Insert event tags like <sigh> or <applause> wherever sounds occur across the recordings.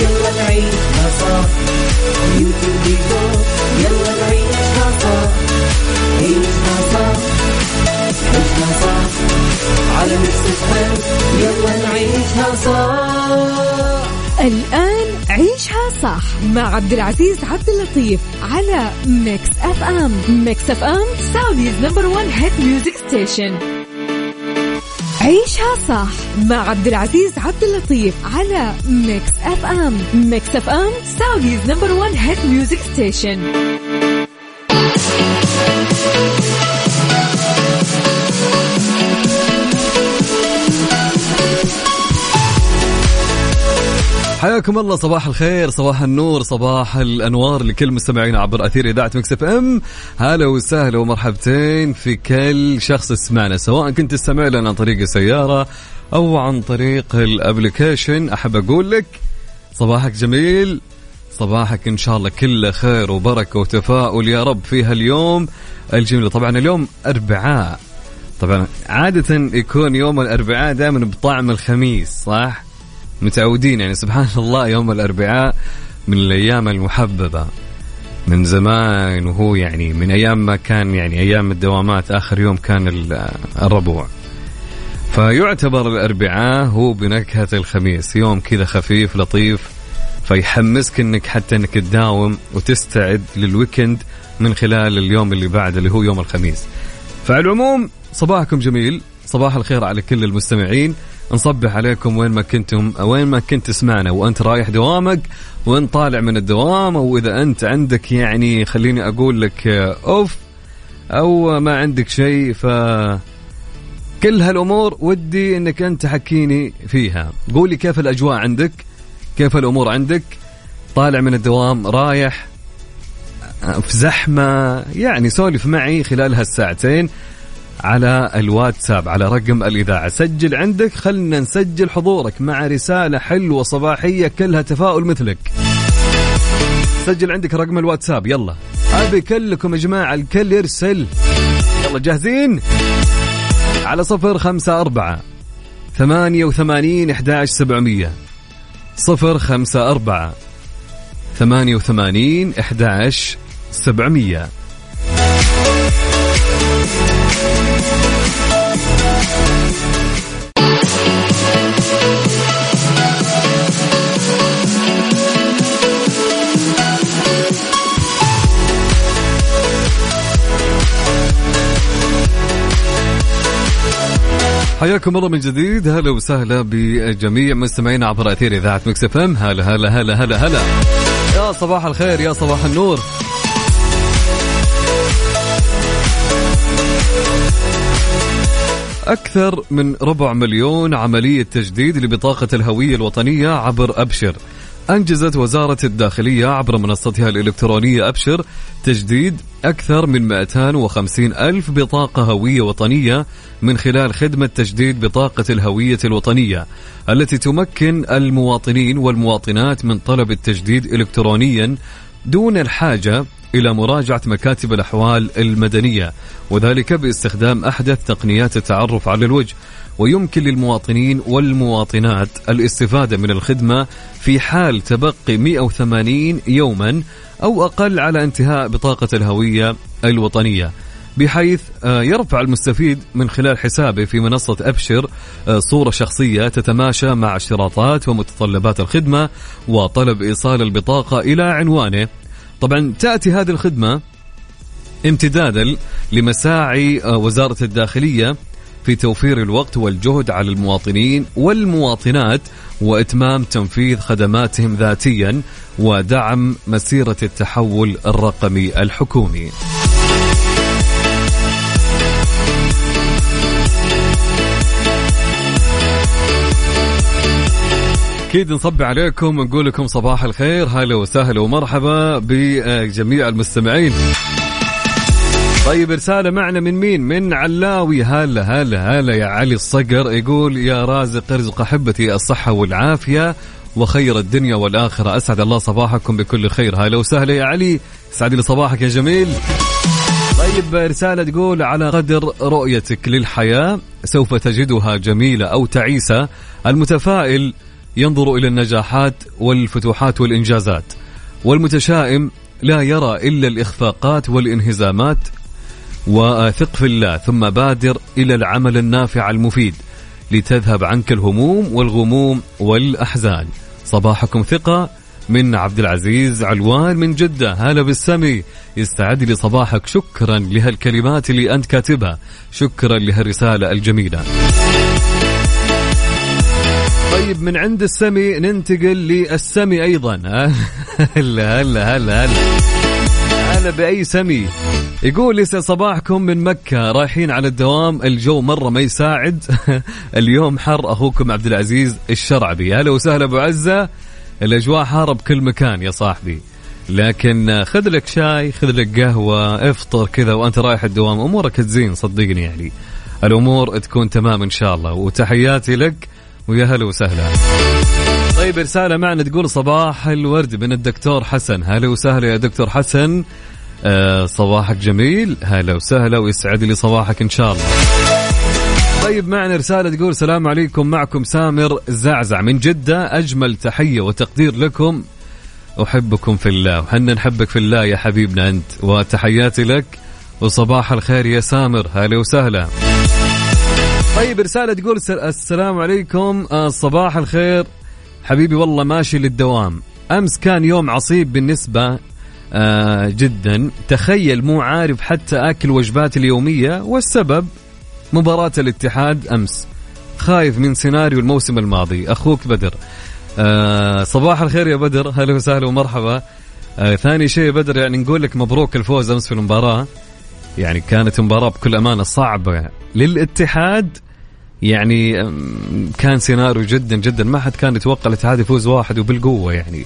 يلا نعيشها صح يلا نعيشها صح عيشها صح عيشها صح على يلا نعيشها الآن عيشها صح مع عبد العزيز عبد اللطيف على Mix FM Mix FM Saudi's number 1 hit music station عيشها صح مع عبد العزيز عبد اللطيف على Mix FM Mix FM Saudi's number 1 hit music station حياكم الله صباح الخير صباح النور صباح الأنوار لكل مستمعينا عبر أثير إذاعة Mix FM. هلا وسهلا ومرحبتين في كل شخص يسمعنا سواء كنت تستمع لنا عن طريق السيارة أو عن طريق الابلكيشن أحب أقول لك صباحك جميل صباحك إن شاء الله كله خير وبركة وتفاؤل يا رب في هاليوم الجميل. طبعا اليوم أربعاء طبعا عادة يكون يوم الأربعاء دائما بطعم الخميس صح؟ متعودين يعني سبحان <laughs> الله يوم الأربعاء من الأيام المحببة من زمان وهو يعني من أيام ما كان يعني أيام الدوامات آخر يوم كان الربوع. فيعتبر الأربعاء هو بنكهة الخميس يوم كذا خفيف لطيف فيحمسك إنك حتى إنك تداوم وتستعد للويكند من خلال اليوم اللي بعد اللي هو يوم الخميس. فعلى العموم صباحكم جميل صباح الخير على كل المستمعين. نصبح عليكم وين ما كنتم وين ما كنت تسمعنا. وأنت رايح دوامك وأنت طالع من الدوام أو إذا أنت عندك يعني خليني أقول لك أوف أو ما عندك شيء ف كل هالأمور ودي إنك أنت تحكيني فيها. قولي كيف الأجواء عندك؟ كيف الأمور عندك؟ طالع من الدوام رايح في زحمة يعني سولف معي خلال هالساعتين. على الواتساب على رقم الإذاعة. سجل عندك خلنا نسجل حضورك مع رسالة حلوة صباحية كلها تفاؤل مثلك. سجل عندك رقم الواتساب يلا. أبي كلكم يا جماعة الكل يرسل. يلا جاهزين؟ على صفر خمسة أربعة ثمانية وثمانين إحداش سبعمية. صفر خمسة أربعة ثمانية وثمانين إحداش سبعمية. حياكم الله من جديد. هلا وسهلا بجميع مستمعينا عبر أثير إذاعة Mix FM. هلا هلا هلا هلا هلا. يا صباح الخير يا صباح النور. أكثر من ربع مليون عملية تجديد لبطاقة الهوية الوطنية عبر أبشر. أنجزت وزارة الداخلية عبر منصتها الإلكترونية أبشر تجديد أكثر من 250 ألف بطاقة هوية وطنية من خلال خدمة تجديد بطاقة الهوية الوطنية التي تمكن المواطنين والمواطنات من طلب التجديد إلكترونيا دون الحاجة إلى مراجعة مكاتب الأحوال المدنية وذلك باستخدام أحدث تقنيات التعرف على الوجه ويمكن للمواطنين والمواطنات الاستفادة من الخدمة في حال تبقي 180 يوما أو أقل على انتهاء بطاقة الهوية الوطنية. بحيث آه، يرفع المستفيد من خلال حسابه في منصة أبشر آه، صورة شخصية تتماشى مع اشتراطات ومتطلبات الخدمة وطلب إيصال البطاقة إلى عنوانه. طبعا تأتي هذه الخدمة امتدادا لمساعي آه، وزارة الداخلية في توفير الوقت والجهد على المواطنين والمواطنات وإتمام تنفيذ خدماتهم ذاتيا ودعم مسيرة التحول الرقمي الحكومي. أكيد نصب عليكم ونقول لكم صباح الخير هلا وسهلا ومرحبا بجميع المستمعين طيب رسالة معنا من مين؟ من علاوي. هلا هلا هلا يا علي الصقر. يقول يا رازق ارزق أحبتي الصحة والعافية وخير الدنيا والآخرة. أسعد الله صباحكم بكل خير. هلا وسهلا يا علي. سعد لي صباحك يا جميل. طيب رسالة تقول على قدر رؤيتك للحياة سوف تجدها جميلة أو تعيسة. المتفائل ينظر إلى النجاحات والفتوحات والإنجازات والمتشائم لا يرى إلا الإخفاقات والإنهزامات وثق في الله ثم بادر إلى العمل النافع المفيد لتذهب عنك الهموم والغموم والأحزان. صباحكم ثقة من عبد العزيز علوان من جدة. هلا بالسمي يستعد لي صباحك شكرا لهالكلمات اللي أنت كاتبها. شكرا لهالرسالة الجميلة. طيب من عند السمي ننتقل للسمي أيضا. <laughs> هلا هلا هلا هلا. هلا بأي سمي. يقول يسعد صباحكم من مكة. رايحين على الدوام. الجو مرة ما يساعد. <laughs> اليوم حر. أخوكم عبد العزيز الشرعبي. هلا وسهلا أبو عزة. الأجواء حارة بكل مكان يا صاحبي. لكن خذ لك شاي خذ لك قهوة افطر كذا وأنت رايح الدوام. أمورك تزين صدقني يعني. الأمور تكون تمام إن شاء الله. وتحياتي لك ويا هلا وسهلا. طيب رسالة معنا تقول صباح الورد من الدكتور حسن. هلا وسهلا يا دكتور حسن. آه صباحك جميل. هلا وسهلا ويسعد لي صباحك إن شاء الله. طيب معنا رسالة تقول السلام عليكم. معكم سامر زعزع. من جدة أجمل تحية وتقدير لكم. أحبكم في الله. وحنا نحبك في الله يا حبيبنا أنت وتحياتي لك. وصباح الخير يا سامر. هلا وسهلا. طيب رسالة تقول السلام عليكم. آه، صباح الخير. حبيبي والله ماشي للدوام. أمس كان يوم عصيب بالنسبة آه جدا. تخيل مو عارف حتى أكل وجباتي اليومية والسبب مباراة الاتحاد أمس. خايف من سيناريو الموسم الماضي. أخوك بدر. آه صباح الخير يا بدر. هلا وسهلا ومرحبا. آه ثاني شيء بدر يعني نقول لك مبروك الفوز أمس في المباراة. يعني كانت مباراة بكل أمانة صعبة للاتحاد. يعني كان سيناريو جدا جدا. ما حد كان يتوقع الاتحاد يفوز واحد وبالقوة يعني.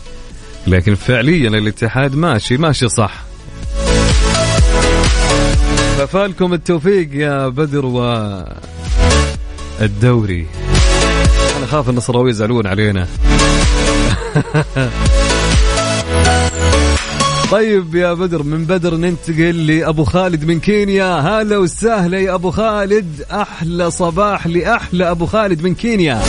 لكن فعليا الاتحاد ماشي ماشي صح. ففالكم التوفيق يا بدر و الدوري أنا خاف النصراوي يزعلون علينا. <laughs> طيب يا بدر من بدر ننتقل لأبو خالد من كينيا. هلا وسهلا يا أبو خالد. أحلى صباح لأحلى أبو خالد من كينيا.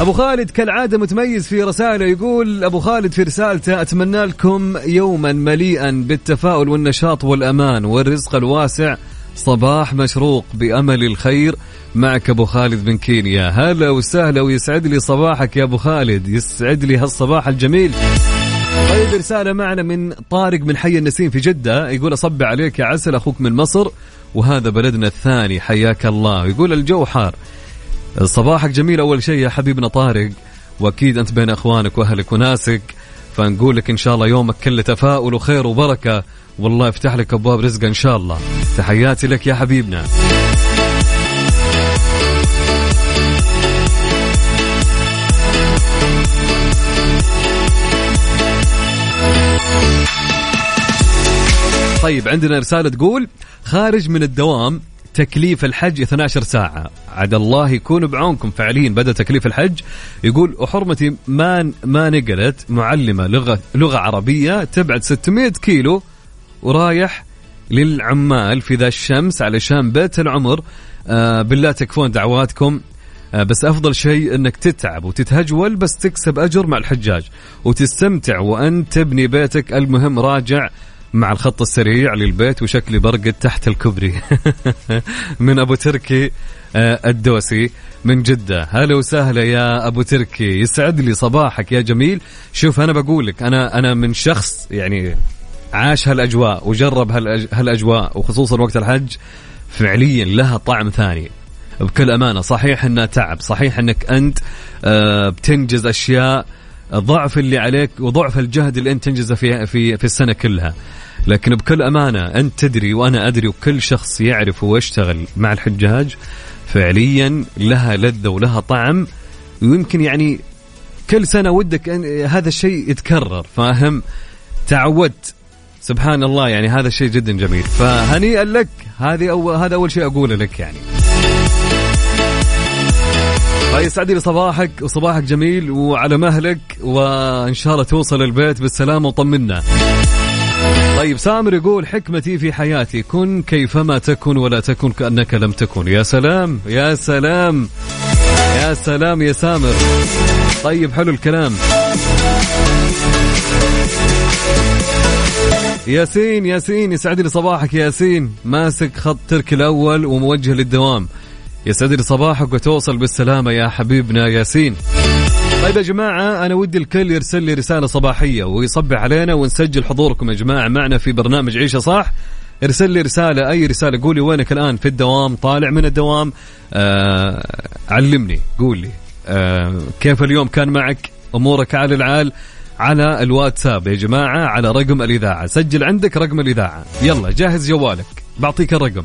أبو خالد كالعادة متميز في رسالة يقول أبو خالد في رسالته أتمنى لكم يوما مليئا بالتفاؤل والنشاط والأمان والرزق الواسع. صباح مشروق بأمل الخير معك أبو خالد من كينيا. هلا وسهلا ويسعد لي صباحك يا أبو خالد. يسعد لي هالصباح الجميل. طيب رسالة معنا من طارق من حي النسيم في جدة يقول أصب عليك يا عسل أخوك من مصر وهذا بلدنا الثاني حياك الله. يقول الجو حار. صباحك جميل أول شيء يا حبيبنا طارق وأكيد أنت بين أخوانك وأهلك وناسك فنقول لك إن شاء الله يومك كله تفاؤل وخير وبركة. والله يفتح لك أبواب رزق إن شاء الله. تحياتي لك يا حبيبنا. طيب عندنا رسالة تقول خارج من الدوام تكليف الحج 12 ساعة. عد الله يكون بعونكم. فعليا بدأ تكليف الحج. يقول وحرمتي ما ما نقلت معلمة لغة لغة عربية تبعد 600 كيلو ورايح للعمال في ذا الشمس علشان بيت العمر. آه بالله تكفون دعواتكم. بس أفضل شيء إنك تتعب وتتهجول بس تكسب أجر مع الحجاج وتستمتع وانت تبني بيتك. المهم راجع مع الخط السريع للبيت وشكلي برقد تحت الكوبري. <laughs> من أبو تركي آه، الدوسي من جدة. هلا وسهلا يا أبو تركي. يسعد لي صباحك يا جميل. شوف أنا بقول لك أنا أنا من شخص يعني عاش هالأجواء وجرب هالأجواء وخصوصا وقت الحج فعليا لها طعم ثاني. بكل أمانة صحيح انها تعب صحيح إنك أنت آه، بتنجز أشياء ضعف اللي عليك وضعف الجهد اللي أنت تنجزه في في في السنة كلها. لكن بكل أمانة أنت تدري وأنا أدري وكل شخص يعرف ويشتغل مع الحجاج فعليا لها لذة ولها طعم ويمكن يعني كل سنة ودك أن هذا الشيء يتكرر. فأهم تعودت. سبحان الله يعني هذا الشيء جدا جميل. فهنيئا لك هذه أول هذا أول شيء أقوله لك يعني. يسعد لي صباحك وصباحك جميل وعلى مهلك وإن شاء الله توصل البيت بالسلامة وطمنا. طيب سامر يقول حكمتي في حياتي كن كيفما تكن ولا تكن كأنك لم تكن. يا سلام يا سلام يا سلام يا سامر. طيب حلو الكلام. ياسين ياسين يسعد لي صباحك ياسين. ماسك خط ترك الأول وموجه للدوام. يسعد لي صباحك وتوصل بالسلامة يا حبيبنا ياسين. طيب يا جماعة أنا ودي الكل يرسل لي رسالة صباحية ويصبح علينا ونسجل حضوركم يا جماعة معنا في برنامج عيشة صح ارسل لي رسالة أي رسالة قولي وينك الآن في الدوام طالع من الدوام. آه علمني قولي. آه كيف اليوم كان معك؟ أمورك على العال على الواتساب يا جماعة على رقم الإذاعة. سجل عندك رقم الإذاعة. يلا جهز جوالك. بعطيك الرقم.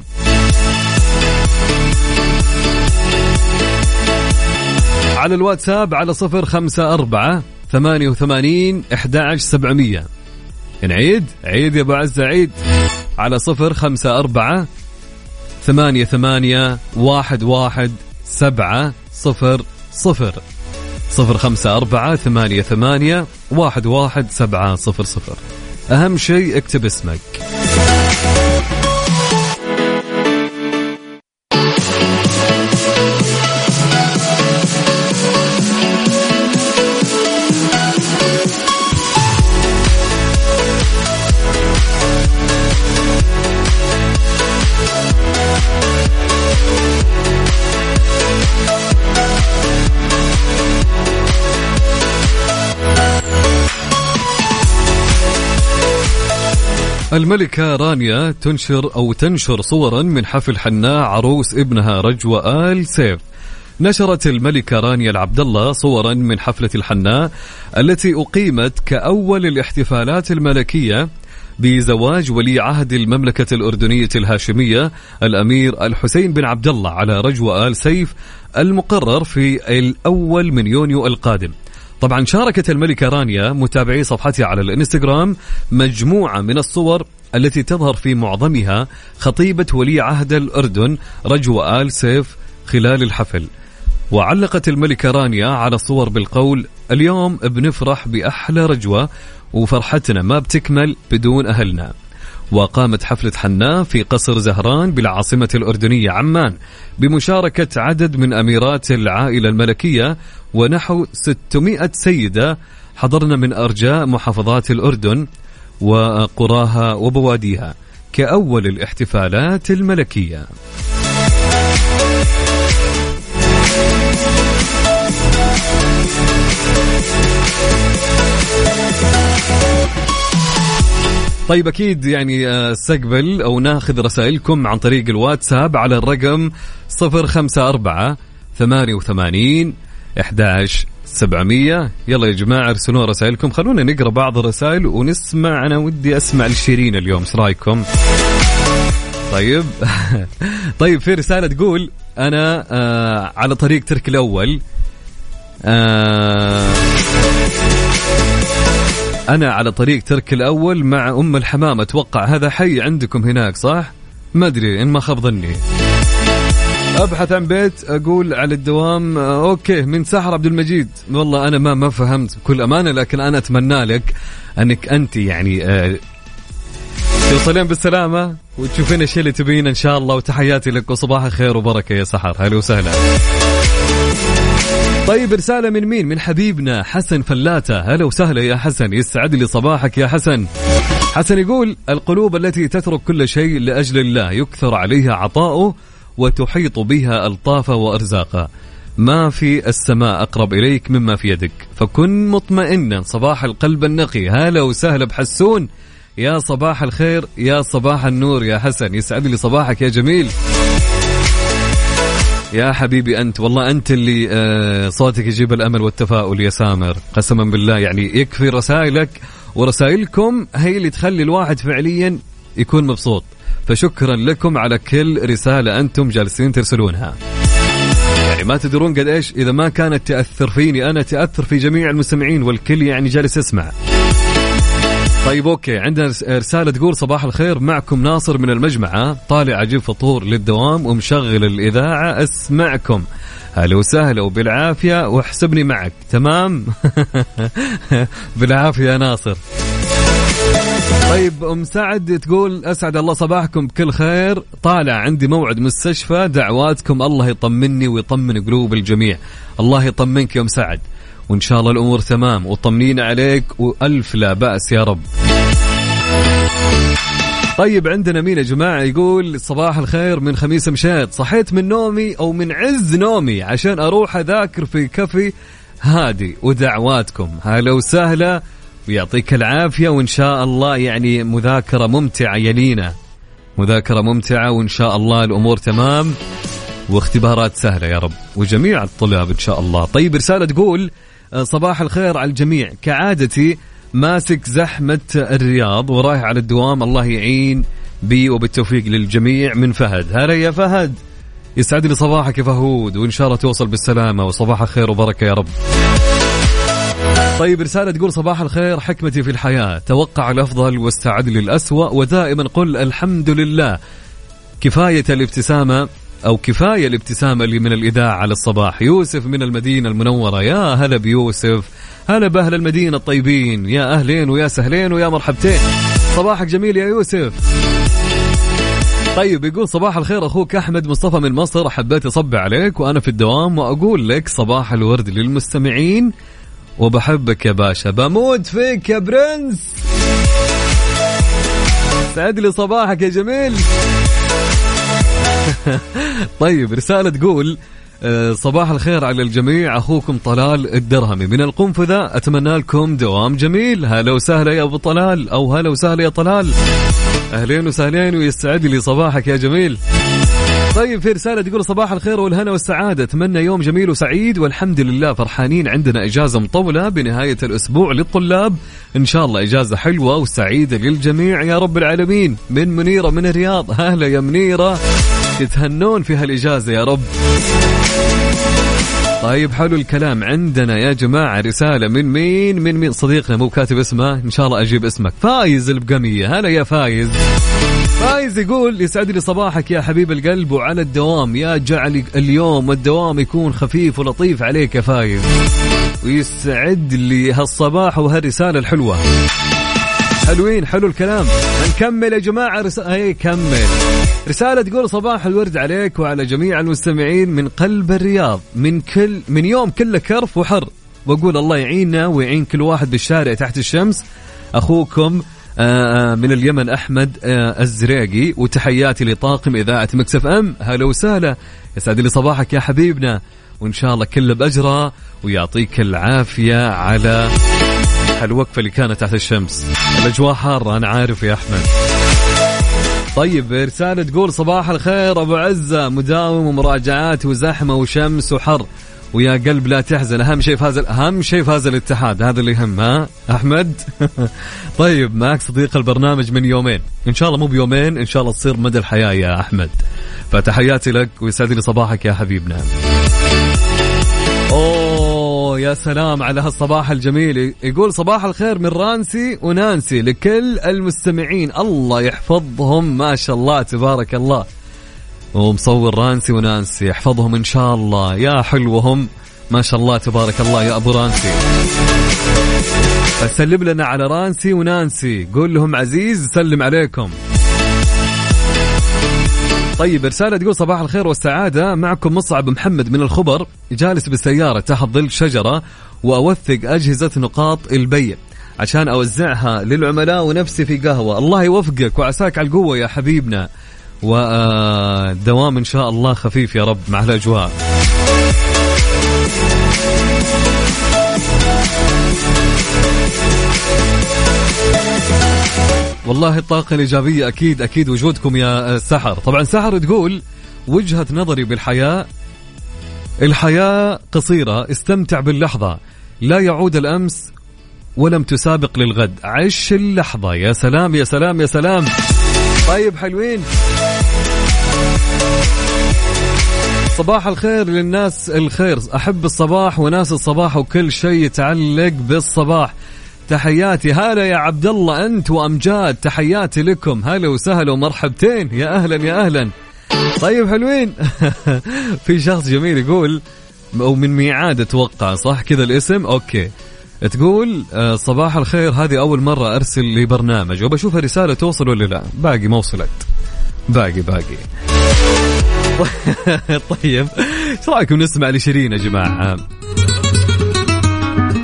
على الواتساب على صفر خمسة أربعة ثمانية وثمانين أحد سبعمية. نعيد؟ عيد يا أبو عزة عيد. على صفر خمسة أربعة ثمانية ثمانية واحد واحد سبعة صفر صفر. صفر خمسة أربعة ثمانية ثمانية واحد واحد سبعة صفر صفر. أهم شيء اكتب اسمك. الملكة رانيا تنشر أو تنشر صورا من حفل حناء عروس ابنها رجوة آل سيف. نشرت الملكة رانيا العبد الله صورا من حفلة الحناء التي أقيمت كأول الاحتفالات الملكية بزواج ولي عهد المملكة الأردنية الهاشمية الأمير الحسين بن عبد الله على رجوة آل سيف المقرر في الأول من يونيو القادم. طبعا شاركت الملكة رانيا متابعي صفحتها على الإنستغرام مجموعة من الصور التي تظهر في معظمها خطيبة ولي عهد الأردن رجوة آل سيف خلال الحفل. وعلقت الملكة رانيا على الصور بالقول اليوم بنفرح بأحلى رجوة وفرحتنا ما بتكمل بدون أهلنا. وقامت حفلة حناء في قصر زهران بالعاصمة الأردنية عمان بمشاركة عدد من أميرات العائلة الملكية ونحو 600 سيدة حضرنا من أرجاء محافظات الأردن وقراها وبواديها كأول الاحتفالات الملكية. طيب أكيد يعني آه، استقبل أو ناخذ رسائلكم عن طريق الواتساب على الرقم 054 88 11 700 يلا يا جماعة ارسلوا رسائلكم. خلونا نقرأ بعض الرسائل ونسمع. أنا ودي أسمع لشيرين اليوم إيش رأيكم؟ طيب. <laughs> طيب في رسالة تقول أنا آه على طريق ترك الأول آه أنا على طريق ترك الأول مع أم الحمام. أتوقع هذا حي عندكم هناك صح؟ ما أدري إن ما خاب ظني. أبحث عن بيت أقول على الدوام آه، أوكي من ساحر عبد المجيد. والله أنا ما ما فهمت بكل أمانة لكن أنا أتمنى لك أنك أنت يعني آه توصلين بالسلامة وتشوفين الشيء اللي تبينه إن شاء الله وتحياتي لك وصباح الخير وبركة يا سحر. هلا وسهلا. طيب رسالة من مين؟ من حبيبنا حسن فلاتة، هلا وسهلا يا حسن، يسعد لي صباحك يا حسن. حسن يقول: القلوب التي تترك كل شيء لأجل الله يكثر عليها عطاؤه وتحيط بها ألطافا وأرزاقا ما في السماء أقرب إليك مما في يدك. فكن مطمئنا صباح القلب النقي. هلا وسهلا بحسون. يا صباح الخير يا صباح النور يا حسن. يسعد لي صباحك يا جميل. يا حبيبي أنت والله أنت اللي آه، صوتك يجيب الأمل والتفاؤل يا سامر قسما بالله يعني يكفي رسائلك ورسائلكم هي اللي تخلي الواحد فعليا يكون مبسوط. فشكرا لكم على كل رسالة أنتم جالسين ترسلونها. يعني ما تدرون قد إيش إذا ما كانت تأثر فيني أنا تأثر في جميع المستمعين والكل يعني جالس يسمع. طيب أوكي. عندنا رسالة تقول صباح الخير معكم ناصر من المجمعة طالع أجيب فطور للدوام ومشغل الإذاعة أسمعكم. هلا وسهلا وبالعافية واحسبني معك. تمام؟ <laughs> بالعافية يا ناصر. طيب أم سعد تقول أسعد الله صباحكم بكل خير. طالع عندي موعد مستشفى دعواتكم الله يطمني ويطمن قلوب الجميع. الله يطمنك يا أم سعد. وإن شاء الله الأمور تمام وطمنينا عليك وألف لا بأس يا رب. طيب عندنا مين يا جماعة يقول صباح الخير من خميس مشيت. صحيت من نومي أو من عز نومي عشان أروح أذاكر في كفي هادي ودعواتكم. هلا وسهلا. ويعطيك العافية وإن شاء الله يعني مذاكرة ممتعة يلينا مذاكرة ممتعة وإن شاء الله الأمور تمام واختبارات سهلة يا رب. وجميع الطلاب إن شاء الله. طيب رسالة تقول صباح الخير على الجميع. كعادتي ماسك زحمة الرياض ورايح على الدوام. الله يعين بي وبالتوفيق للجميع. من فهد. هلا يا فهد. يسعد لي صباحك يا فهود وإن شاء الله توصل بالسلامة. وصباح الخير وبركة يا رب. طيب رسالة تقول صباح الخير حكمتي في الحياة. توقع الأفضل واستعد للأسوأ ودائما قل الحمد لله. كفاية الابتسامة أو كفاية الابتسامة اللي من الإذاعة على الصباح. يوسف من المدينة المنورة. يا هلا بيوسف. هلا بأهل المدينة الطيبين. يا أهلين ويا سهلين ويا مرحبتين. صباحك جميل يا يوسف. طيب يقول صباح الخير أخوك أحمد مصطفى من مصر. حبيت اصب عليك وأنا في الدوام وأقول لك صباح الورد للمستمعين. وبحبك يا باشا. بموت فيك يا برنس. سعد لي صباحك يا جميل. <laughs> طيب رسالة تقول آه، صباح الخير على الجميع أخوكم طلال الدرهمي. من القنفذة أتمنى لكم دوام جميل. هلا وسهلا يا أبو طلال أو هلا وسهلا يا طلال. أهلين وسهلين ويسعد لي صباحك يا جميل. طيب في رسالة تقول صباح الخير والهنا والسعادة. أتمنى يوم جميل وسعيد والحمد لله فرحانين. عندنا إجازة مطولة بنهاية الأسبوع للطلاب. إن شاء الله إجازة حلوة وسعيدة للجميع يا رب العالمين. من منيرة من الرياض. أهلا يا منيرة. تتهنون في هالإجازة يا رب. طيب حلو الكلام. عندنا يا جماعة رسالة من مين؟ من مين؟ صديقنا مو كاتب اسمه. إن شاء الله أجيب اسمك. فايز البقمية. هلا يا فايز. فايز يقول يسعد لي صباحك يا حبيب القلب وعلى الدوام. يا جعل اليوم والدوام يكون خفيف ولطيف عليك يا فايز. ويسعد لي هالصباح وهالرسالة الحلوة. حلوين حلو الكلام. نكمل يا جماعة رسالة هي كمل. رسالة تقول صباح الورد عليك وعلى جميع المستمعين من قلب الرياض. من كل من يوم كله كرف وحر. وأقول الله يعيننا ويعين كل واحد بالشارع تحت الشمس. أخوكم آه، آه، من اليمن أحمد آه، الزريقي. وتحياتي لطاقم إذاعة مكسف إم. هلا وسهلا. يسعد لي صباحك يا حبيبنا. وإن شاء الله كله بأجره. ويعطيك العافية على الوقفة اللي كانت تحت الشمس. الأجواء حارة أنا عارف يا أحمد. طيب رسالة تقول صباح الخير أبو عزة. مداوم ومراجعات وزحمة وشمس وحر. ويا قلب لا تحزن. أهم شيء في هذا أهم شيء هذا الاتحاد. هذا اللي يهم ها؟ أحمد؟ <laughs> طيب معك صديق البرنامج من يومين. إن شاء الله مو بيومين إن شاء الله تصير مدى الحياة يا أحمد. فتحياتي لك ويسعد لي صباحك يا حبيبنا. أوه. يا سلام على هالصباح الجميل. يقول صباح الخير من رانسي ونانسي لكل المستمعين. الله يحفظهم ما شاء الله تبارك الله. ومصور رانسي ونانسي يحفظهم إن شاء الله. يا حلوهم ما شاء الله تبارك الله يا أبو رانسي. سلم لنا على رانسي ونانسي. قول لهم عزيز سلم عليكم. طيب رسالة تقول صباح الخير والسعادة. معكم مصعب محمد من الخبر. جالس بالسيارة تحت ظل شجرة وأوثق أجهزة نقاط البيع عشان أوزعها للعملاء ونفسي في قهوة. الله يوفقك وعساك على القوة يا حبيبنا. ودوام إن شاء الله خفيف يا رب مع الأجواء. والله الطاقة الإيجابية أكيد أكيد وجودكم يا سحر. طبعا سحر تقول وجهة نظري بالحياة الحياة قصيرة استمتع باللحظة. لا يعود الأمس ولم تسابق للغد. عش اللحظة. يا سلام يا سلام يا سلام. طيب حلوين. صباح الخير للناس الخير. أحب الصباح وناس الصباح وكل شيء يتعلق بالصباح. تحياتي. هلا يا عبد الله انت وامجاد تحياتي لكم. هلا وسهلا ومرحبتين. يا أهلا يا أهلا. طيب حلوين. <laughs> في شخص جميل يقول أو من ميعاد أتوقع صح كذا الاسم؟ أوكي. تقول آه، صباح الخير. هذه أول مرة أرسل لي برنامج وبشوف الرسالة توصل ولا لا. باقي ما وصلت. باقي باقي. <laughs> طيب إيش رأيكم نسمع لشيرين يا جماعة؟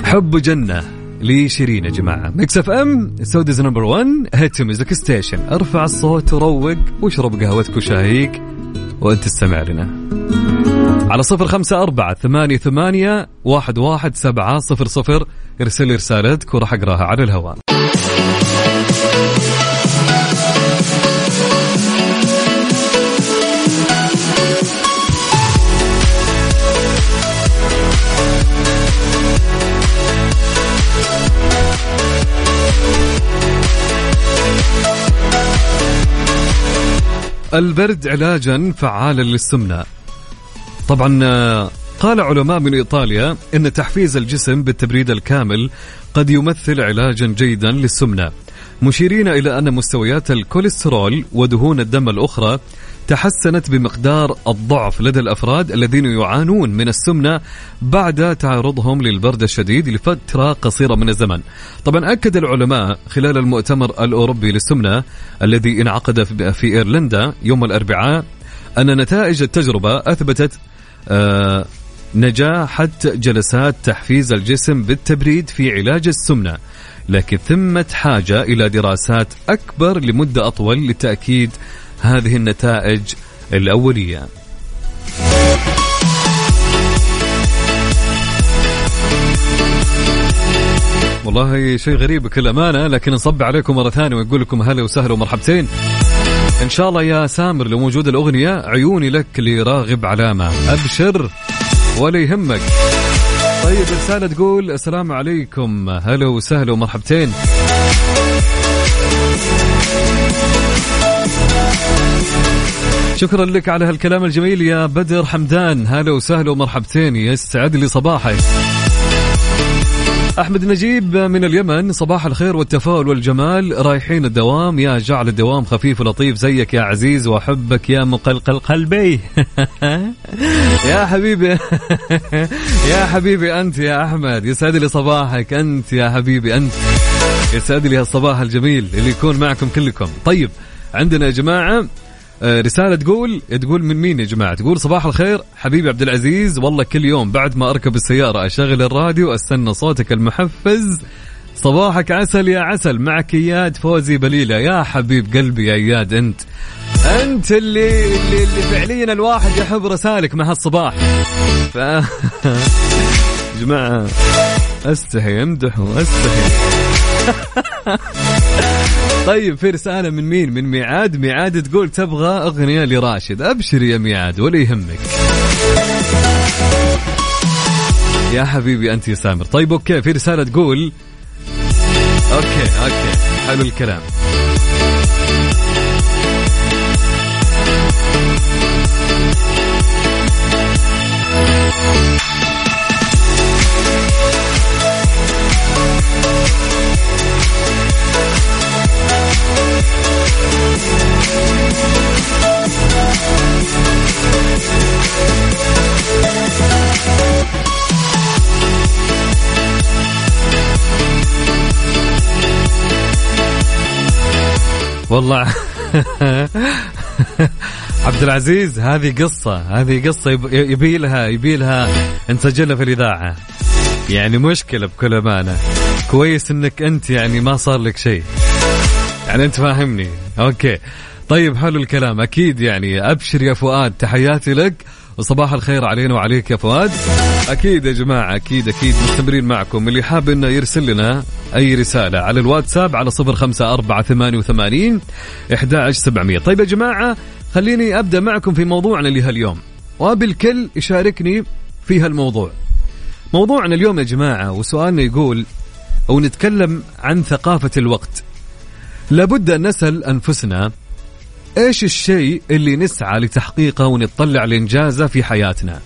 حب جنة. لشيرين يا جماعة. Mix FM Saudi's number 1 hit music station ارفع الصوت وروق واشرب قهوتك وشاهيك وانت تستمع لنا. على صفر خمسة أربعة ثمانية ثمانية واحد واحد سبعة صفر صفر. ارسل رسالتك وراح أقراها على الهواء. البرد علاجا فعالا للسمنة. طبعا آه، قال علماء من إيطاليا أن تحفيز الجسم بالتبريد الكامل قد يمثل علاجا جيدا للسمنة. مشيرين إلى أن مستويات الكوليسترول ودهون الدم الأخرى تحسنت بمقدار الضعف لدى الأفراد الذين يعانون من السمنة بعد تعرضهم للبرد الشديد لفترة قصيرة من الزمن. طبعا أكد العلماء خلال المؤتمر الأوروبي للسمنة الذي انعقد في إيرلندا يوم الأربعاء أن نتائج التجربة أثبتت آه نجاحة جلسات تحفيز الجسم بالتبريد في علاج السمنة لكن ثمة حاجة إلى دراسات أكبر لمدة أطول لتأكيد هذه النتائج الأولية. والله شيء غريب بكل أمانة لكن نصب عليكم مرة ثانية ونقول لكم هلا وسهلا ومرحبتين. إن شاء الله يا سامر لو موجود الأغنية عيوني لك لراغب علامة. أبشر ولا يهمك. طيب رسالة تقول السلام عليكم. هلا وسهلا ومرحبتين. شكرا لك على هالكلام الجميل يا بدر حمدان. هلا وسهلا ومرحبتين. يسعد لي صباحك. أحمد نجيب من اليمن. صباح الخير والتفاؤل والجمال. رايحين الدوام. يا جعل الدوام خفيف ولطيف. زيك يا عزيز واحبك يا مقلقل قلبي. <laughs> يا حبيبي. <laughs> يا حبيبي أنت يا أحمد. يسعد لي صباحك أنت يا حبيبي أنت. يسعد لي هالصباح الجميل اللي يكون معكم كلكم. طيب عندنا يا جماعة رسالة تقول تقول من مين يا جماعة؟ تقول صباح الخير حبيبي عبد العزيز والله كل يوم بعد ما أركب السيارة أشغل الراديو أستنى صوتك المحفز. صباحك عسل يا عسل معك إياد فوزي بليلة. يا حبيب قلبي يا إياد أنت أنت اللي اللي, اللي فعليا الواحد يحب رسالك مع هالصباح. ف <laughs> جماعة استحي امدحوا استحي <laughs> طيب في رسالة من مين؟ من ميعاد، ميعاد تقول تبغى أغنية لراشد، أبشر يا ميعاد ولا يهمك. يا حبيبي أنت يا سامر، طيب okay في رسالة تقول okay okay حلو الكلام. والله. <laughs> عبد العزيز هذه قصة هذه قصة يبي لها يبي لها نسجلها في الإذاعة. يعني مشكلة بكل أمانة. كويس إنك أنت يعني ما صار لك شيء. يعني أنت فاهمني. أوكي. طيب حلو الكلام. أكيد يعني أبشر يا فؤاد تحياتي لك. وصباح الخير علينا وعليك يا فؤاد. أكيد يا جماعة أكيد أكيد مستمرين معكم. اللي حاب إنه يرسل لنا أي رسالة على الواتساب على صفر خمسة أربعة ثمانية وثمانين إحدى سبعمئه طيب يا جماعة خليني أبدأ معكم في موضوعنا اللي هاليوم. وبالكل يشاركني في هالموضوع. موضوعنا اليوم يا جماعة وسؤالنا يقول أو نتكلم عن ثقافة الوقت. لابد أن نسأل أنفسنا إيش الشيء اللي نسعى لتحقيقه ونتطلع لإنجازه في حياتنا؟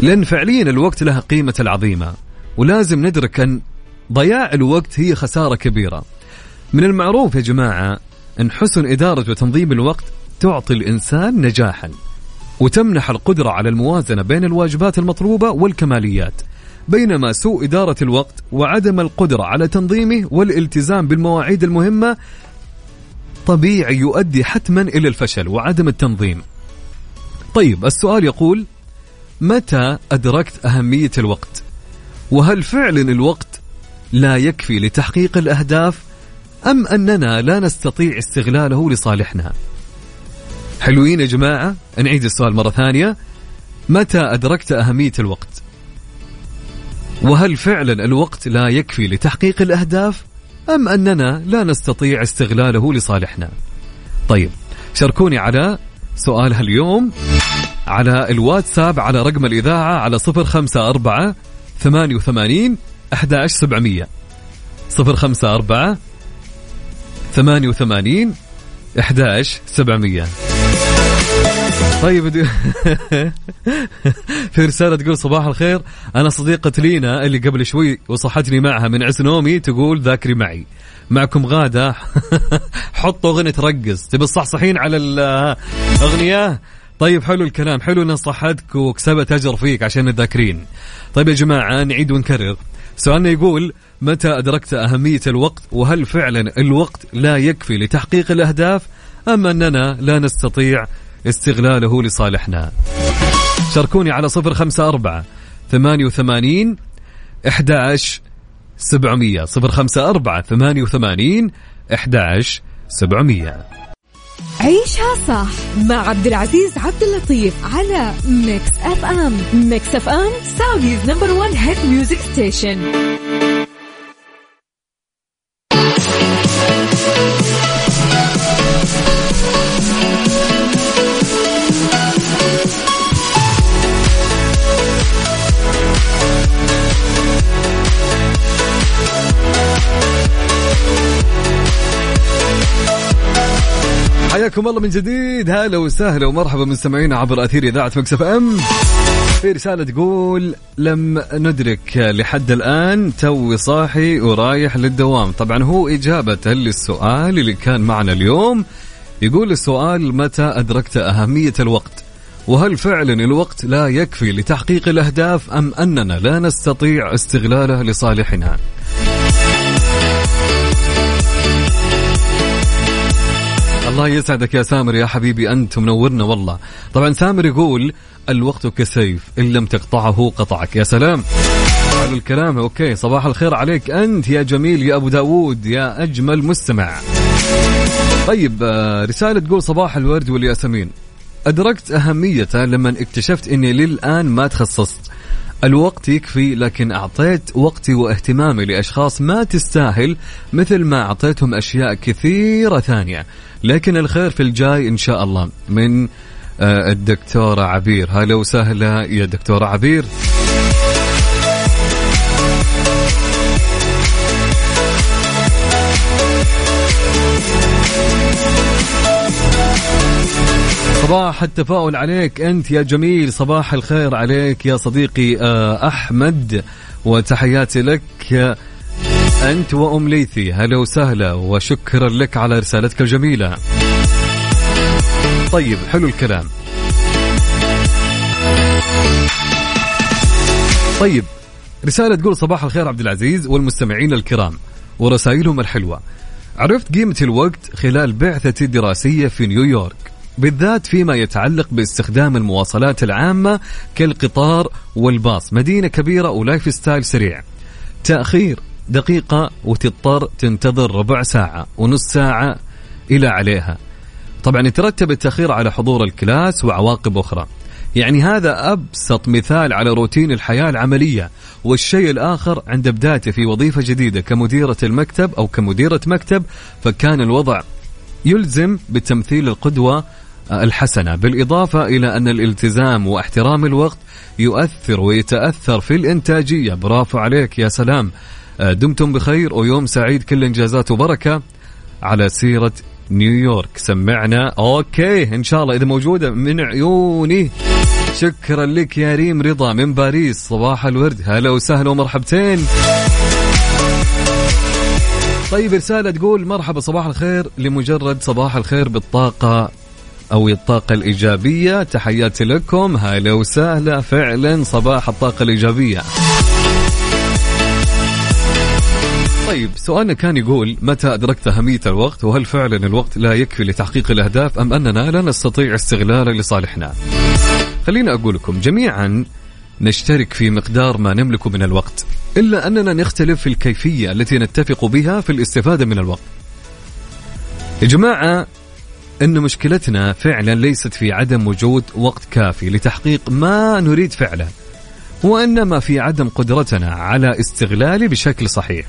لأن فعليا الوقت له قيمة العظيمة ولازم ندرك أن ضياع الوقت هي خسارة كبيرة. من المعروف يا جماعة أن حسن إدارة وتنظيم الوقت تعطي الإنسان نجاحا وتمنح القدرة على الموازنة بين الواجبات المطلوبة والكماليات. بينما سوء إدارة الوقت وعدم القدرة على تنظيمه والالتزام بالمواعيد المهمة طبيعي يؤدي حتما إلى الفشل وعدم التنظيم. طيب السؤال يقول متى أدركت أهمية الوقت؟ وهل فعلا الوقت لا يكفي لتحقيق الأهداف؟ أم أننا لا نستطيع استغلاله لصالحنا؟ حلوين يا جماعة نعيد السؤال مرة ثانية. متى أدركت أهمية الوقت؟ وهل فعلا الوقت لا يكفي لتحقيق الأهداف؟ أم أننا لا نستطيع استغلاله لصالحنا؟ طيب شاركوني على سؤال هاليوم على الواتساب على رقم الإذاعة على 054 88 11700 054 88 11700 طيب <laughs> في رسالة تقول صباح الخير. أنا صديقة لينا اللي قبل شوي وصحتني معها من عز نومي تقول ذاكري معي. معكم غادة. <laughs> حطوا أغنية ترقص. تبي تصحصحين على الأغنية طيب حلو الكلام. حلو إن صحتك وكسبت أجر فيك عشان الذاكرين طيب يا جماعة نعيد ونكرر. سؤالنا يقول متى أدركت أهمية الوقت؟ وهل فعلا الوقت لا يكفي لتحقيق الأهداف؟ أم أننا لا نستطيع استغلاله لصالحنا. شاركوني على صفر خمسة أربعة ثمانية وثمانين إحداش سبعمية. صفر خمسة أربعة ثمانية وثمانين إحداش سبعمية. عيشها صح مع عبد العزيز عبد اللطيف على Mix FM Mix FM Saudi's number 1 hit music station حياكم الله من جديد. هلا وسهلا ومرحبا مستمعينا عبر أثير إذاعة مكسف إم. في رسالة تقول لم ندرك لحد الآن توي صاحي ورايح للدوام. طبعا هو إجابة للسؤال اللي كان معنا اليوم. يقول السؤال متى أدركت أهمية الوقت؟ وهل فعلا الوقت لا يكفي لتحقيق الأهداف أم أننا لا نستطيع استغلاله لصالحنا؟ الله يسعدك يا سامر يا حبيبي أنت منورنا والله. طبعا سامر يقول الوقت كسيف إن لم تقطعه قطعك. يا سلام. حلو الكلام أوكي صباح الخير عليك. أنت يا جميل يا أبو داود يا أجمل مستمع. طيب آه، رسالة تقول صباح الورد والياسمين. أدركت أهميته لما اكتشفت أني للآن ما تخصصت. الوقت يكفي لكن أعطيت وقتي واهتمامي لأشخاص ما تستاهل مثل ما أعطيتهم أشياء كثيرة ثانية. لكن الخير في الجاي إن شاء الله من آه، الدكتورة عبير. هلا وسهلا يا دكتورة عبير. صباح التفاؤل عليك أنت يا جميل. صباح الخير عليك يا صديقي آه، أحمد وتحياتي لك. أنت وأم ليثي هلا وسهلا وشكرا لك على رسالتك الجميلة. طيب حلو الكلام. طيب رسالة تقول صباح الخير عبد العزيز والمستمعين الكرام ورسائلهم الحلوة. عرفت قيمة الوقت خلال بعثتي الدراسية في نيويورك بالذات فيما يتعلق باستخدام المواصلات العامة كالقطار والباص. مدينة كبيرة و lifestyle سريع. تأخير دقيقة وتضطر تنتظر ربع ساعة ونص ساعة إلى عليها. طبعا يترتب التأخير على حضور ال class وعواقب أخرى. يعني هذا أبسط مثال على روتين الحياة العملية والشيء الآخر عند بدايتي في وظيفة جديدة كمديرة المكتب أو كمديرة مكتب فكان الوضع يلزم بتمثيل القدوة الحسنة. بالإضافة إلى أن الالتزام واحترام الوقت يؤثر ويتأثر في الإنتاجية. برافو عليك يا سلام. دمتم بخير ويوم سعيد كل إنجازات وبركة على سيرة نيويورك سمعنا. okay إن شاء الله إذا موجودة من عيوني. شكرا لك يا ريم رضا من باريس صباح الورد. هلا وسهلا ومرحبتين. طيب رسالة تقول مرحبا صباح الخير. لمجرد صباح الخير بالطاقة أو الطاقة الإيجابية تحياتي لكم. هلا وسهلا فعلا صباح الطاقة الإيجابية. طيب سؤالنا كان يقول متى أدركت أهمية الوقت؟ وهل فعلا الوقت لا يكفي لتحقيق الأهداف أم أننا لا نستطيع استغلاله لصالحنا؟ خليني أقول لكم جميعا نشترك في مقدار ما نملكه من الوقت إلا أننا نختلف في الكيفية التي نتفق بها في الاستفادة من الوقت. يا جماعة أن مشكلتنا فعلا ليست في عدم وجود وقت كافي لتحقيق ما نريد فعله وإنما في عدم قدرتنا على استغلاله بشكل صحيح.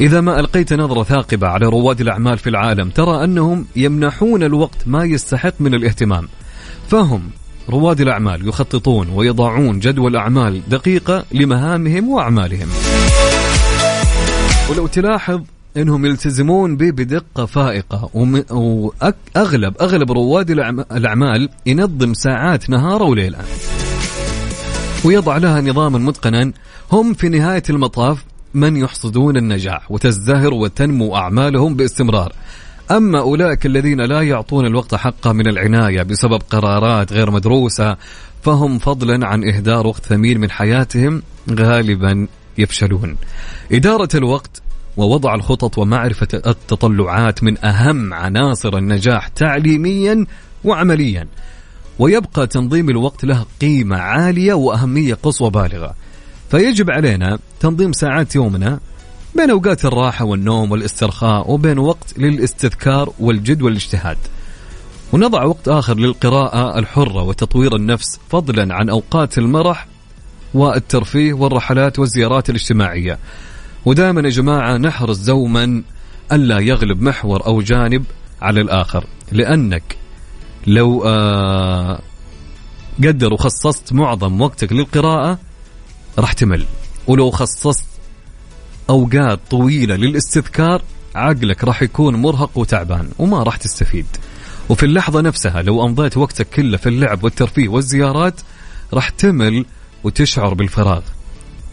إذا ما ألقيت نظرة ثاقبة على رواد الأعمال في العالم ترى أنهم يمنحون الوقت ما يستحق من الاهتمام. فهم رواد الأعمال يخططون ويضعون جدول أعمال دقيقة لمهامهم وأعمالهم. ولو تلاحظ إنهم يلتزمون به بدقة فائقة واغلب اغلب رواد الأعمال ينظم ساعات نهاره وليلة. ويضع لها نظاما متقنا هم في نهاية المطاف من يحصدون النجاح وتزدهر وتنمو أعمالهم باستمرار. أما أولئك الذين لا يعطون الوقت حقه من العناية بسبب قرارات غير مدروسة فهم فضلا عن إهدار وقت ثمين من حياتهم غالبا يفشلون. إدارة الوقت ووضع الخطط ومعرفة التطلعات من أهم عناصر النجاح تعليميا وعمليا ويبقى تنظيم الوقت له قيمة عالية وأهمية قصوى بالغة. فيجب علينا تنظيم ساعات يومنا بين أوقات الراحة والنوم والاسترخاء وبين وقت للاستذكار والجد والاجتهاد. ونضع وقت آخر للقراءة الحرة وتطوير النفس فضلا عن أوقات المرح والترفيه والرحلات والزيارات الاجتماعية. ودائما يا جماعة نحرص دوما ألا يغلب محور أو جانب على الآخر لأنك لو آه قدر وخصصت معظم وقتك للقراءة راح تمل. ولو خصصت أوقات طويلة للاستذكار عقلك راح يكون مرهق وتعبان وما راح تستفيد. وفي اللحظة نفسها لو أمضيت وقتك كله في اللعب والترفيه والزيارات راح تمل وتشعر بالفراغ.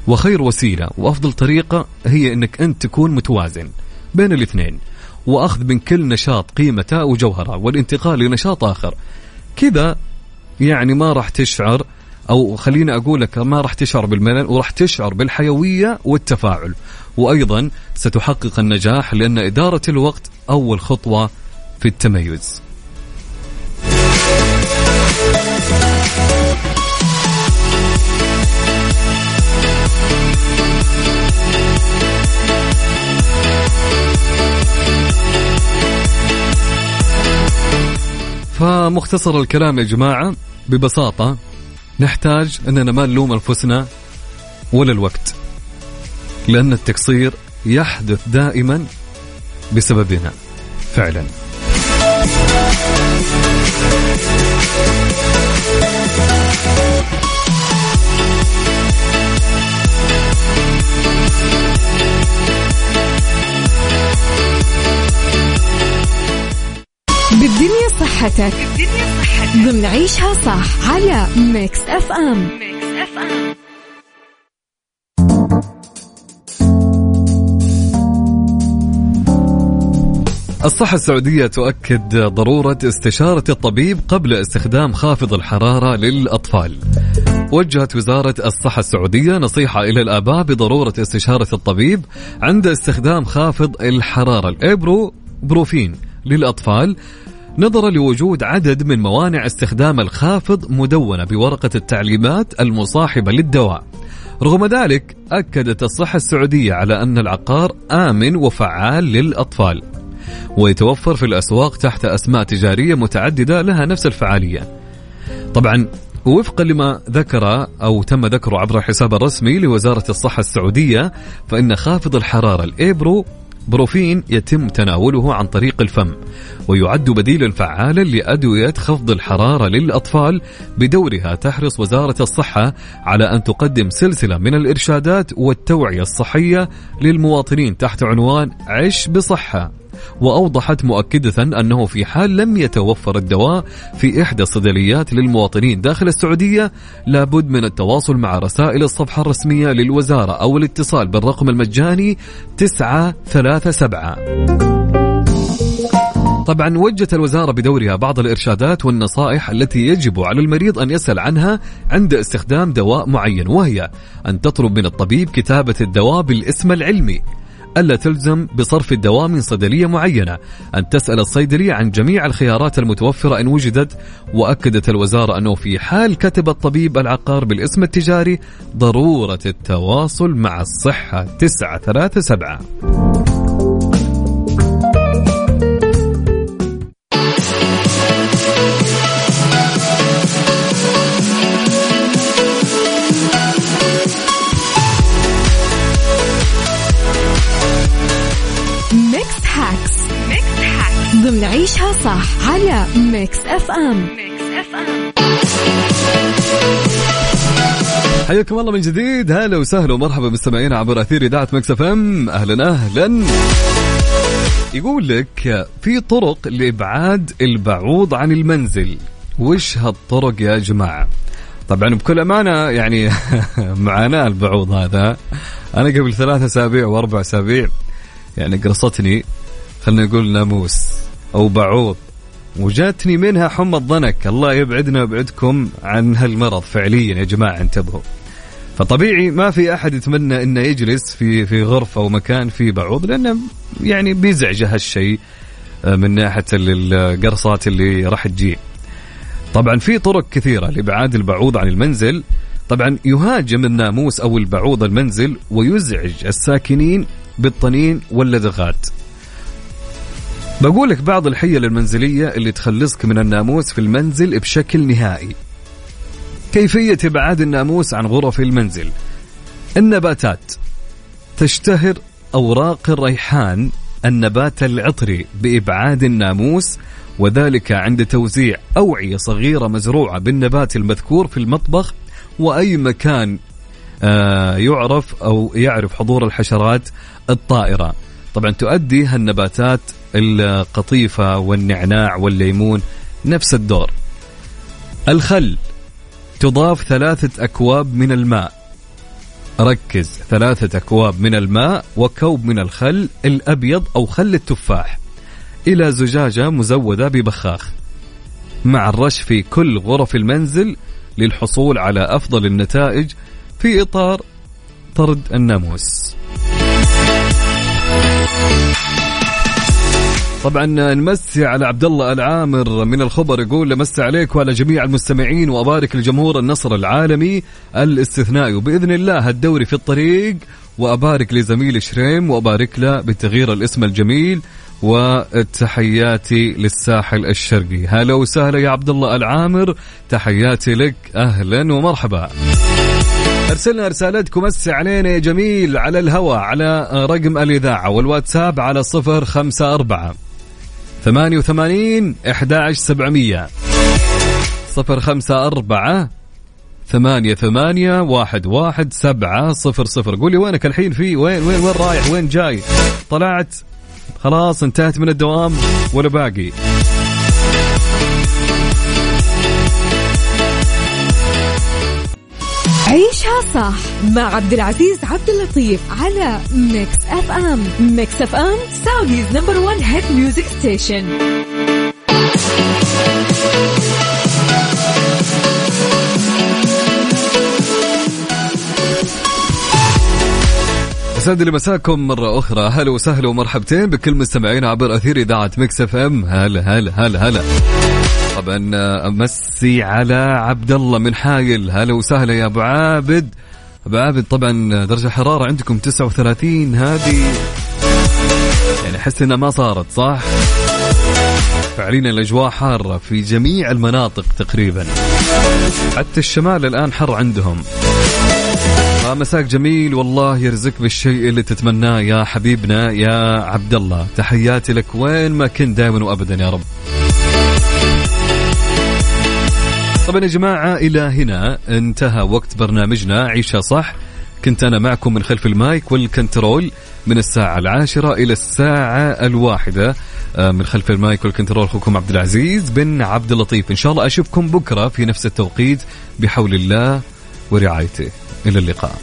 وخير وسيلة وأفضل طريقة هي أنك أنت تكون متوازن بين الاثنين. وأخذ من كل نشاط قيمته وجوهره والانتقال لنشاط آخر. كذا يعني ما راح تشعر أو خليني أقول لك ما راح تشعر بالملل وراح تشعر بالحيوية والتفاعل. وأيضا ستحقق النجاح لأن إدارة الوقت أول خطوة في التميز. فمختصر الكلام يا جماعة ببساطة نحتاج أننا ما نلوم أنفسنا ولا الوقت لأن التقصير يحدث دائما بسببنا فعلا. بالدنيا صحتك. ضمن عيشها صح على FM Mix FM الصحة السعودية تؤكد ضرورة استشارة الطبيب قبل استخدام خافض الحرارة للأطفال. وجهت وزارة الصحة السعودية نصيحة إلى الآباء بضرورة استشارة الطبيب عند استخدام خافض الحرارة الإبرو بروفين للأطفال نظرا لوجود عدد من موانع استخدام الخافض مدونة بورقة التعليمات المصاحبة للدواء. رغم ذلك أكدت الصحة السعودية على أن العقار آمن وفعال للأطفال. ويتوفر في الأسواق تحت أسماء تجارية متعددة لها نفس الفعالية. طبعا وفقا لما ذكر أو تم ذكره عبر الحساب الرسمي لوزارة الصحة السعودية فإن خافض الحرارة الإيبرو بروفين يتم تناوله عن طريق الفم ويعد بديلا فعالا لأدوية خفض الحرارة للأطفال بدورها تحرص وزارة الصحة على أن تقدم سلسلة من الإرشادات والتوعية الصحية للمواطنين تحت عنوان عش بصحة. وأوضحت مؤكدة أنه في حال لم يتوفر الدواء في إحدى الصيدليات للمواطنين داخل السعودية لابد من التواصل مع رسائل الصفحة الرسمية للوزارة أو الاتصال بالرقم المجاني 937 طبعا وجهت الوزارة بدورها بعض الإرشادات والنصائح التي يجب على المريض أن يسأل عنها عند استخدام دواء معين وهي أن تطلب من الطبيب كتابة الدواء بالاسم العلمي. ألا تلزم بصرف الدواء من صيدلية معينة. أن تسأل الصيدلي عن جميع الخيارات المتوفرة إن وجدت وأكدت الوزارة أنه في حال كتب الطبيب العقار بالاسم التجاري ضرورة التواصل مع الصحة. 937 ضمن عيشها صح على Mix FM FM حياكم الله من جديد. هلا وسهلا ومرحبا مستمعينا عبر أثير إذاعة Mix FM أهلا أهلا. يقول لك في طرق لإبعاد البعوض عن المنزل. وش هالطرق يا جماعة؟ طبعا بكل أمانة يعني <laughs> معاناة البعوض هذا. أنا قبل ثلاثة أسابيع وأربع أسابيع يعني قرصتني خلينا نقول ناموس. أو بعوض. وجاتني منها حمى الضنك. الله يبعدنا ويبعدكم عن هالمرض فعليا يا جماعة انتبهوا. فطبيعي ما في أحد يتمنى أنه يجلس في في غرفة أو مكان فيه بعوض لأنه يعني بيزعجه هالشيء آه، من ناحية القرصات اللي راح تجي. طبعا في طرق كثيرة لإبعاد البعوض عن المنزل. طبعا يهاجم الناموس أو البعوض المنزل ويزعج الساكنين بالطنين واللدغات. بقول لك بعض الحيل المنزلية اللي تخلصك من الناموس في المنزل بشكل نهائي. كيفية إبعاد الناموس عن غرف المنزل؟ النباتات. تشتهر أوراق الريحان النبات العطري بإبعاد الناموس وذلك عند توزيع أوعية صغيرة مزروعة بالنبات المذكور في المطبخ وأي مكان آه، يعرف أو يعرف حضور الحشرات الطائرة. طبعا تؤدي هالنباتات القطيفة والنعناع والليمون نفس الدور. الخل تضاف ثلاثة أكواب من الماء. ركز ثلاثة أكواب من الماء وكوب من الخل الأبيض أو خل التفاح. إلى زجاجة مزودة ببخاخ. مع الرش في كل غرف المنزل للحصول على أفضل النتائج في إطار طرد الناموس. طبعا نمسي على عبد الله العامر من الخبر يقول مسي عليك وعلى جميع المستمعين وأبارك لجمهور النصر العالمي الاستثنائي وبإذن الله الدوري في الطريق وأبارك لزميل شريم وأبارك له بتغيير الاسم الجميل وتحياتي للساحل الشرقي. هلا وسهلا يا عبد الله العامر تحياتي لك أهلا ومرحبا. أرسلنا رسالتكم مس علينا يا جميل على الهواء على رقم الإذاعة والواتساب على صفر خمسة أربعة 88 11 700 صفر خمسة أربعة ثمانية ثمانية واحد واحد سبعة صفر صفر. قولي وينك الحين في وين وين وين رايح؟ وين جاي؟ طلعت؟ خلاص انتهت من الدوام ولا باقي؟ عيشها صح مع عبد العزيز عبد اللطيف على Mix FM Mix FM Saudi's number 1 hit music station يسعد لي مساكم مرة أخرى. هلا وسهلا ومرحبتين بكل مستمعين عبر أثير إذاعة Mix FM. هلا هلا هلا هلا. طبعا أمسي على عبد الله من حايل. هلا وسهلا يا أبو عابد. أبو عابد طبعا درجة حرارة عندكم 39 هذه يعني أحس إنها ما صارت صح؟ فعليا الأجواء حارة في جميع المناطق تقريبا. حتى الشمال الآن حر عندهم. مساك جميل. والله يرزقك بالشيء اللي تتمناه يا حبيبنا يا عبد الله تحياتي لك وين ما كنت دائما وابدا يا رب. طبعا يا جماعة إلى هنا انتهى وقت برنامجنا. عيشها صح. كنت أنا معكم من خلف ال mic وال control من الساعة العاشرة إلى الساعة الواحدة. آه، من خلف ال mic وال control أخوكم عبد العزيز بن عبد اللطيف. إن شاء الله أشوفكم بكرة في نفس التوقيت بحول الله ورعايته. إلى اللقاء.